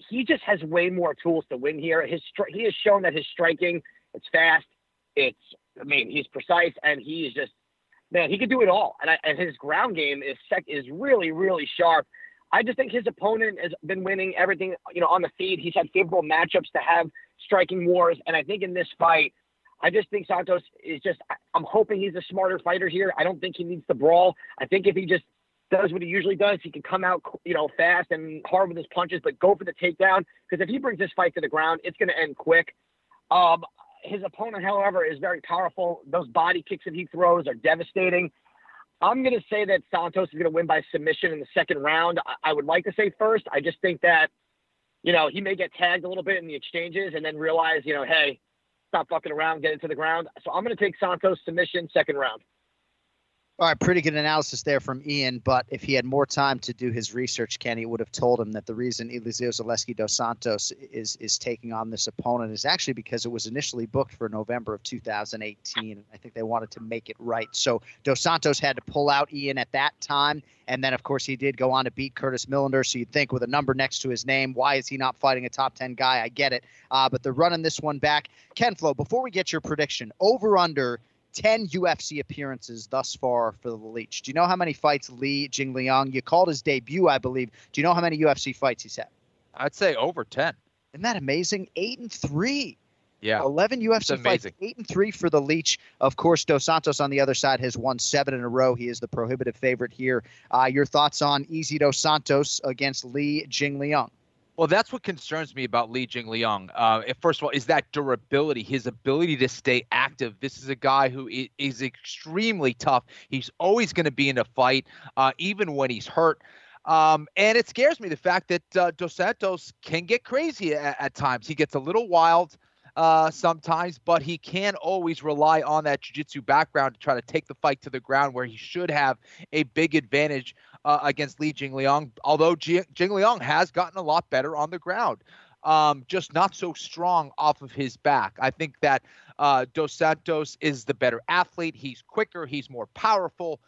Q: he just has way more tools to win here. His he has shown that his striking, it's fast, it's, I mean, he's precise and he is just, man, he could do it all. And, I, and his ground game is sec- is really, really sharp. I just think his opponent has been winning everything, you know, on the feed. He's had favorable matchups to have striking wars. And I think in this fight, I just think Santos is just, I'm hoping he's a smarter fighter here. I don't think he needs to brawl. I think if he just does what he usually does, he can come out, you know, fast and hard with his punches, but go for the takedown. Because if he brings this fight to the ground, it's going to end quick. Um, his opponent, however, is very powerful. Those body kicks that he throws are devastating. I'm going to say that Santos is going to win by submission in the second round. I, I would like to say first. I just think that, you know, he may get tagged a little bit in the exchanges and then realize, you know, hey, stop fucking around, get into the ground. So I'm going to take Santos submission second round.
L: All right, pretty good analysis there from Ian. But if he had more time to do his research, Kenny would have told him that the reason Elizeu Zaleski dos Santos is is taking on this opponent is actually because it was initially booked for November of 2018. I think they wanted to make it right. So dos Santos had to pull out Ian at that time, and then of course he did go on to beat Curtis Millender. So you'd think with a number next to his name, why is he not fighting a top 10 guy? I get it, uh, but they're running this one back. Ken Flo, before we get your prediction, over under 10 UFC appearances thus far for the Leech. Do you know how many fights Li Jingliang? You called his debut, I believe. Do you know how many UFC fights he's had?
M: I'd say over 10.
L: Isn't that amazing? Eight and three.
M: Yeah.
L: 11 UFC fights, eight and three for the Leech. Of course, Dos Santos on the other side has won seven in a row. He is the prohibitive favorite here. Uh, your thoughts on Easy Dos Santos against Li Jingliang?
M: Well, that's what concerns me about Li Jingliang. Uh, first of all, is that durability, his ability to stay active. This is a guy who is extremely tough. He's always going to be in a fight, uh, even when he's hurt. Um, and it scares me the fact that uh, Dos Santos can get crazy at, at times. He gets a little wild uh, sometimes, but he can always rely on that jiu-jitsu background to try to take the fight to the ground where he should have a big advantage uh, against Li Jingliang, although Ji- Jingliang has gotten a lot better on the ground. Um, just not so strong off of his back. I think that uh, Dos Santos is the better athlete. He's quicker. He's more powerful.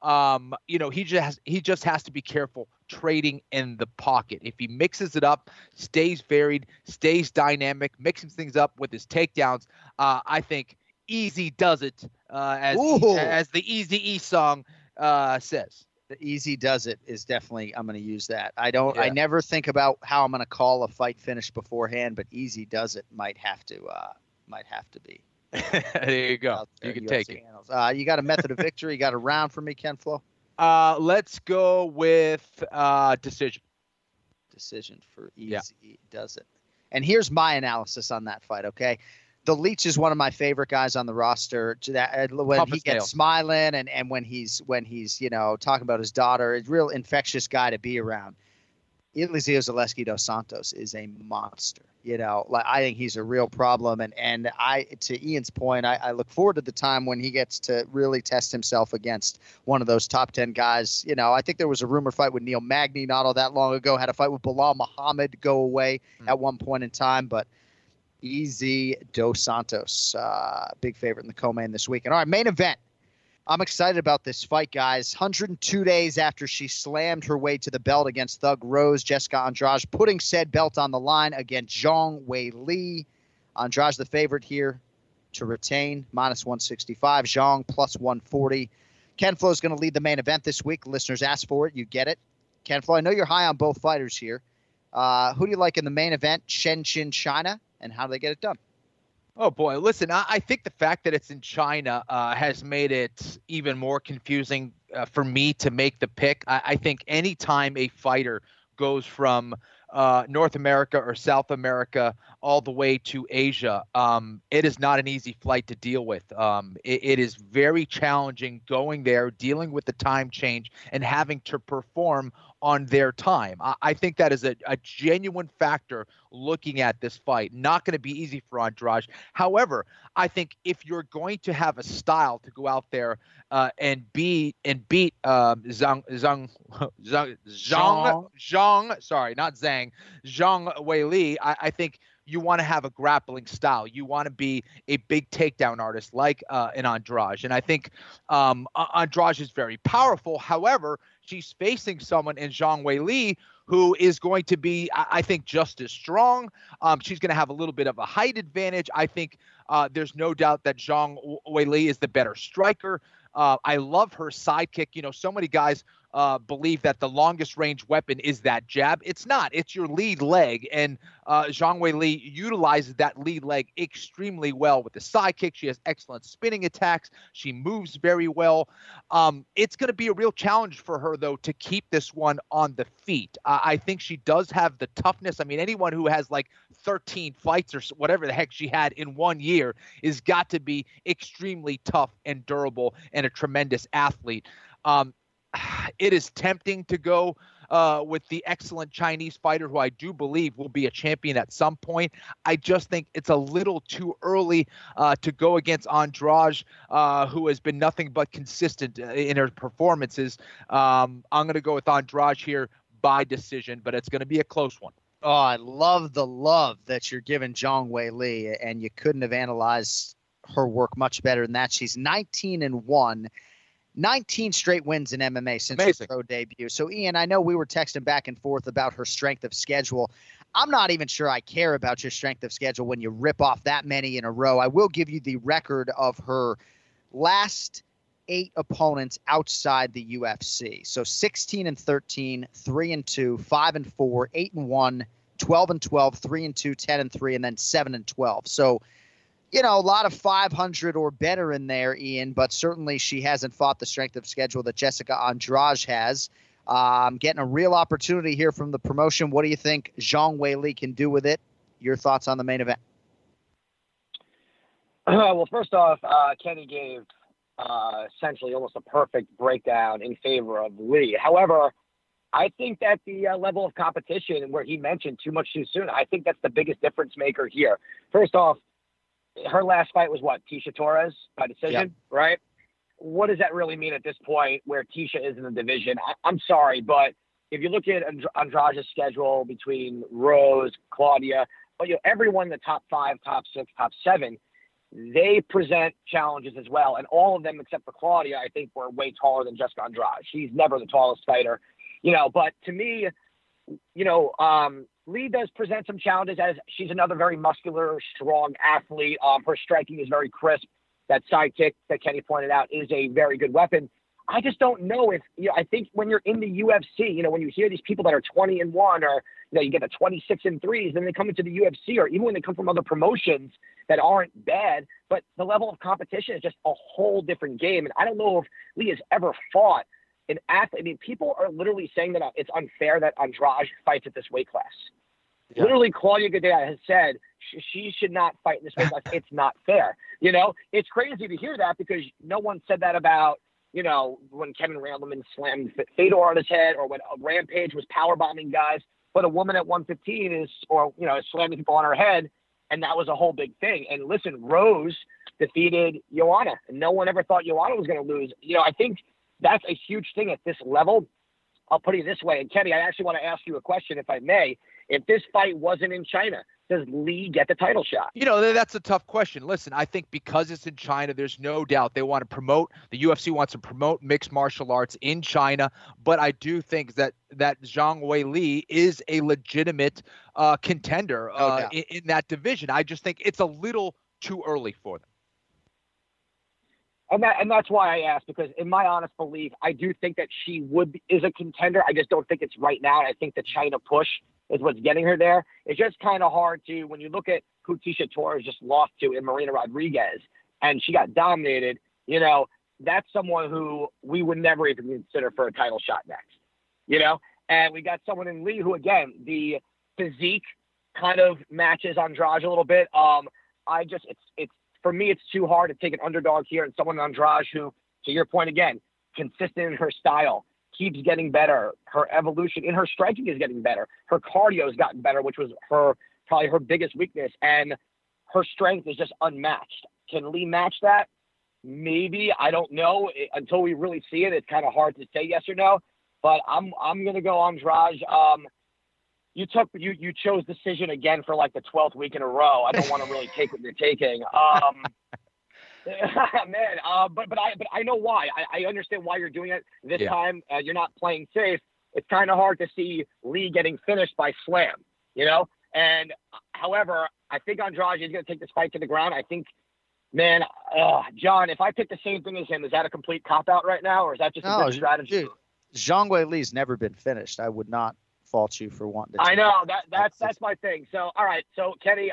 M: Um, you know, he just has, he just has to be careful trading in the pocket. If he mixes it up, stays varied, stays dynamic, mixing things up with his takedowns, uh, I think easy does it, uh, as as the Easy E song uh, says
L: the easy does it is definitely I'm going to use that. I don't. Yeah. I never think about how I'm going to call a fight finish beforehand, but easy does it might have to. Uh, might have to be. [LAUGHS]
M: there you go. You can UFC take it.
L: Uh, you got a method of victory. You got a round for me, Ken Flo.
M: Uh, let's go with uh, decision.
L: Decision for easy yeah. does it. And here's my analysis on that fight. Okay, the Leech is one of my favorite guys on the roster. To That uh, when he gets smiling and, and when he's when he's you know talking about his daughter, a real infectious guy to be around. Elizeu Zaleski dos Santos is a monster. You know, like I think he's a real problem, and and I to Ian's point, I, I look forward to the time when he gets to really test himself against one of those top ten guys. You know, I think there was a rumor fight with Neil Magny not all that long ago. Had a fight with Belal Muhammad go away mm. at one point in time, but Easy Dos Santos, uh, big favorite in the co-main this weekend. All right, main event. I'm excited about this fight, guys. 102 days after she slammed her way to the belt against Thug Rose, Jessica Andrade putting said belt on the line against Zhang Weili. Andrade the favorite here to retain, minus 165. Zhang plus 140. Ken Flo is going to lead the main event this week. Listeners asked for it. You get it. Ken Flo, I know you're high on both fighters here. Uh, who do you like in the main event, Shenzhen, China, and how do they get it done?
M: Oh boy, listen, I, I think the fact that it's in China uh, has made it even more confusing uh, for me to make the pick. I, I think anytime a fighter goes from uh, North America or South America all the way to Asia, um, it is not an easy flight to deal with. Um, it, it is very challenging going there, dealing with the time change, and having to perform on their time. I, I think that is a, a, genuine factor looking at this fight. Not going to be easy for Andrade. However, I think if you're going to have a style to go out there uh, and be and beat um, Zhang Zhang Zhang Zhang Zhang, sorry, not Zhang Zhang Weili, I, I think you want to have a grappling style. You want to be a big takedown artist like uh, an Andrade. And I think um, Andrade is very powerful. However, she's facing someone in Zhang Weili who is going to be, I think, just as strong. Um, she's going to have a little bit of a height advantage. I think uh, there's no doubt that Zhang Weili is the better striker. Uh, I love her sidekick. You know, so many guys uh, believe that the longest range weapon is that jab. It's not. It's your lead leg, and uh, Zhang Weili utilizes that lead leg extremely well with the side kick. She has excellent spinning attacks. She moves very well. Um, it's going to be a real challenge for her though to keep this one on the feet. Uh, I think she does have the toughness. I mean, anyone who has like 13 fights or whatever the heck she had in one year is got to be extremely tough and durable and a tremendous athlete. Um, [SIGHS] it is tempting to go uh, with the excellent Chinese fighter who I do believe will be a champion at some point. I just think it's a little too early uh, to go against Andrade, uh, who has been nothing but consistent uh, in her performances. Um, I'm going to go with Andrade here by decision, but it's going to be a close one.
L: Oh, I love the love that you're giving Zhang Weili, and you couldn't have analyzed her work much better than that. She's 19 and one 19 straight wins in MMA since
M: Amazing.
L: her pro debut. So, Ian, I know we were texting back and forth about her strength of schedule. I'm not even sure I care about your strength of schedule when you rip off that many in a row. I will give you the record of her last eight opponents outside the UFC. So 16 and 13, 3 and 2, 5 and 4, 8 and 1, 12 and 12, 3 and 2, 10 and 3, and then 7 and 12. So you know, a lot of 500 or better in there, Ian, but certainly she hasn't fought the strength of schedule that Jessica Andrade has. Um, getting a real opportunity here from the promotion. What do you think Zhang Weili can do with it? Your thoughts on the main event? [CLEARS THROAT]
Q: Well, first off, uh, Kenny gave uh, essentially almost a perfect breakdown in favor of Lee. However, I think that the uh, level of competition, where he mentioned too much too soon, I think that's the biggest difference maker here. First off, her last fight was what Tecia Torres by decision, yep. right? What does that really mean at this point where Tecia is in the division? I, am sorry, but if you look at Andrade's schedule between Rose, Claudia, but you know everyone in the top five, top six, top seven, they present challenges as well, and all of them except for Claudia, I think, were way taller than Jessica Andrade. She's never the tallest fighter, you know. But to me, you know, um, Lee does present some challenges as she's another very muscular, strong athlete. Um, her striking is very crisp. That side kick that Kenny pointed out is a very good weapon. I just don't know if you know. I think when you're in the UFC, you know, when you hear these people that are 20 and one, or you know, you get the 26 and threes, then they come into the UFC, or even when they come from other promotions that aren't bad, but the level of competition is just a whole different game. And I don't know if Lee has ever fought an athlete. I mean, people are literally saying that uh, it's unfair that Andrade fights at this weight class. Yeah. Literally, Claudia Gadelha has said she, she should not fight in this weight class. [LAUGHS] it's not fair. You know, it's crazy to hear that because no one said that about you know when Kevin Randleman slammed Fedor on his head or when Rampage was power bombing guys. But a woman at 115 is, or you know, is slamming people on her head, and that was a whole big thing. And listen, Rose defeated Joanna, and no one ever thought Joanna was going to lose. You know, I think that's a huge thing at this level. I'll put it this way, and Kenny, I actually want to ask you a question, if I may. If this fight wasn't in China, does Lee get the title shot?
M: You know, that's a tough question. Listen, I think because it's in China, there's no doubt they want to promote the UFC wants to promote mixed martial arts in China, but I do think that that Zhang Weili is a legitimate uh, contender uh, in, in that division. I just think it's a little too early for them.
Q: And that and that's why I asked because in my honest belief, I do think that she would is a contender. I just don't think it's right now. I think the China push is what's getting her there. It's just kind of hard to when you look at who Tecia Torres just lost to in Marina Rodriguez, and she got dominated. You know, that's someone who we would never even consider for a title shot next. You know, and we got someone in Lee who, again, the physique kind of matches Andrade a little bit. Um, I just it's it's for me it's too hard to take an underdog here and someone Andrade who, to your point again, consistent in her style keeps getting better. Her evolution in her striking is getting better. Her cardio has gotten better, which was her probably her biggest weakness, and her strength is just unmatched. Can Lee match that? Maybe I don't know until we really see it. It's kind of hard to say yes or no. But I'm I'm gonna go Andrade. Um, you took you you chose decision again for like the twelfth week in a row. I don't want to really [LAUGHS] take what you're taking. Um, [LAUGHS] [LAUGHS] man. Uh, but but I but I know why. I, I understand why you're doing it this yeah. time. Uh, you're not playing safe. It's kind of hard to see Lee getting finished by slam, you know. And however, I think Andrade is going to take this fight to the ground. I think, man, uh, John, if I pick the same thing as him, is that a complete cop out right now, or is that just no, a strategy?
L: Dude, Zhang Weili's never been finished. I would not fault you for wanting to.
Q: I know that that's that's my thing. So all right, so Kenny,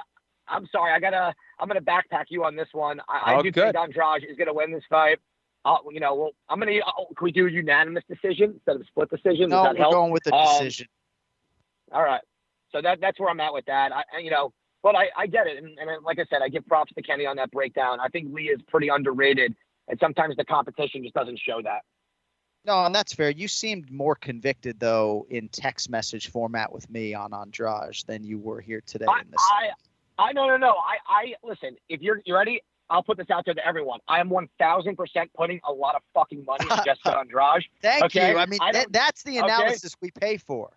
Q: I'm sorry, I gotta I'm gonna backpack you on this one. I, oh, I do good. think Andrade is gonna win this fight. Uh, you know, well, I'm gonna. Uh, can we do a unanimous decision instead of a split decision?
L: No, we're
Q: help?
L: going with the um, decision.
Q: All right, so that that's where I'm at with that. I, you know, but I, I get it, and, and like I said, I give props to Kenny on that breakdown. I think Lee is pretty underrated, and sometimes the competition just doesn't show that.
L: No, and that's fair. You seemed more convicted though in text message format with me on Andrade than you were here today.
Q: I, in this. I, I no no no. I I listen. If you're you ready, I'll put this out there to everyone. I am one thousand percent putting a lot of fucking money [LAUGHS] on Jessica Andrade.
L: Thank
Q: okay?
L: you. I mean, I that's the analysis okay? we pay for.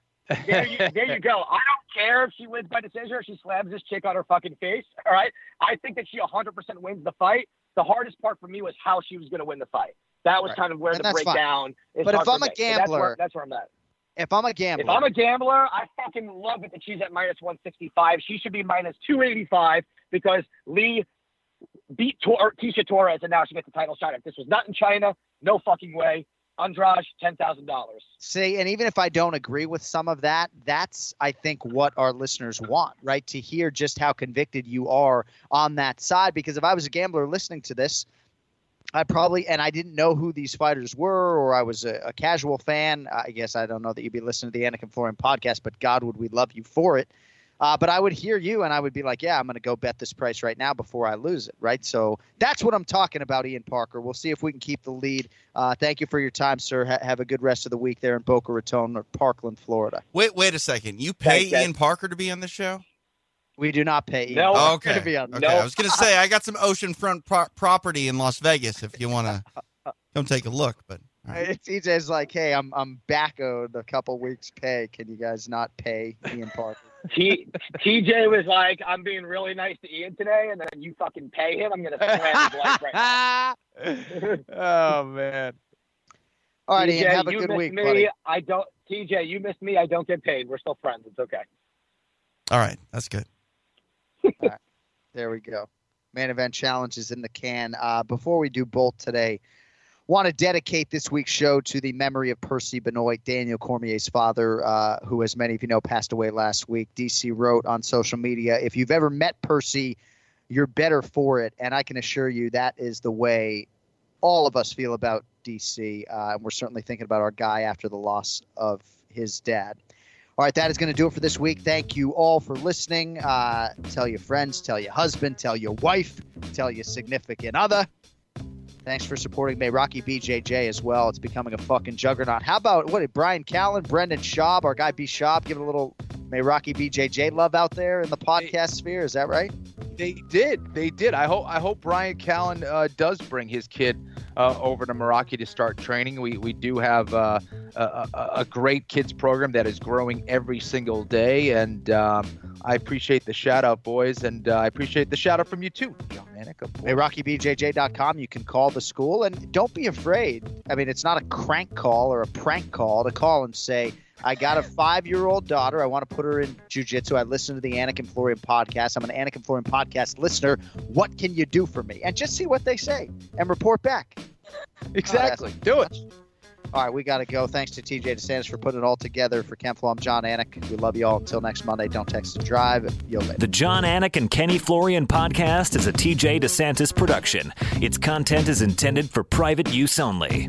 Q: there, you, there you go. I don't care if she wins by decision or she slams this chick on her fucking face. All right. I think that she 100% wins the fight. The hardest part for me was how she was going to win the fight. That was right. kind of where and the breakdown
L: fine. is. But if I'm a gambler,
Q: that's where, that's where I'm at.
L: If I'm a gambler,
Q: if I'm a gambler, I fucking love it that she's at minus 165. She should be minus 285 because Lee beat Tor- Tecia Torres and now she gets the title shot. If this was not in China, no fucking way. Andrade, ten thousand dollars.
L: See, and even if I don't agree with some of that, that's I think what our listeners want, right? To hear just how convicted you are on that side. Because if I was a gambler listening to this, I probably and I didn't know who these fighters were, or I was a, a, casual fan. I guess I don't know that you'd be listening to the Anik and Florian podcast, but God would we love you for it. Uh, but I would hear you and I would be like, yeah, I'm going to go bet this price right now before I lose it, right? So that's what I'm talking about, Ian Parker. We'll see if we can keep the lead. Uh, thank you for your time, sir. Ha- have a good rest of the week there in Boca Raton or Parkland, Florida.
O: Wait, wait a second. You pay Ian Parker to be on the show?
L: We do not pay.
Q: No,
O: oh, okay. okay. I was going to say I got some oceanfront pro- property in Las Vegas if you want to [LAUGHS] come take a look. But
L: right. TJ's like, hey, I'm I'm back owed a couple weeks pay. Can you guys not pay Ian Parker? [LAUGHS]
Q: T- TJ was like, I'm being really nice to Ian today, and then you fucking pay him. I'm gonna slam his life right now. [LAUGHS]
M: oh man.
L: All right, TJ, Ian, have a good week,
Q: me.
L: buddy.
Q: I don't. TJ, you missed me. I don't get paid. We're still friends. It's okay.
O: All right, that's good.
L: Right. There we go. Main event challenges in the can. Uh, before we do both today, want to dedicate this week's show to the memory of Percy Benoit, Daniel Cormier's father, uh, who, as many of you know, passed away last week. DC wrote on social media, if you've ever met Percy, you're better for it. And I can assure you that is the way all of us feel about DC. Uh, and we're certainly thinking about our guy after the loss of his dad. All right, that is going to do it for this week. Thank you all for listening. Uh, tell your friends, tell your husband, tell your wife, tell your significant other. Thanks for supporting Meraki BJJ as well. It's becoming a fucking juggernaut. How about what Brian Callen, Brendan Schaub, our guy B Schaub, give a little Meraki BJJ love out there in the podcast they, sphere? Is that right?
M: They did. They did. I hope. I hope Brian Callen uh, does bring his kid uh, over to Meraki to start training. We we do have uh, a, a, great kids program that is growing every single day. And um, I appreciate the shout out, boys, and uh, I appreciate the shout out from you too, John of
L: Hey. RockyBJJ.com. You can call the school and don't be afraid. I mean, it's not a crank call or a prank call to call and say, I got a five year old daughter. I want to put her in jujitsu. I listen to the Anik and Florian podcast. I'm an Anik and Florian podcast listener. What can you do for me? And just see what they say and report back.
M: Exactly.
L: Oh,
M: do it.
L: All right, we got to go. Thanks to TJ DeSantis for putting it all together. For Ken Flo, I'm John Anik. We love you all. Until next Monday, don't text and drive. You'll later.
R: The John Anik and Kenny Florian podcast is a TJ DeSantis production. Its content is intended for private use only.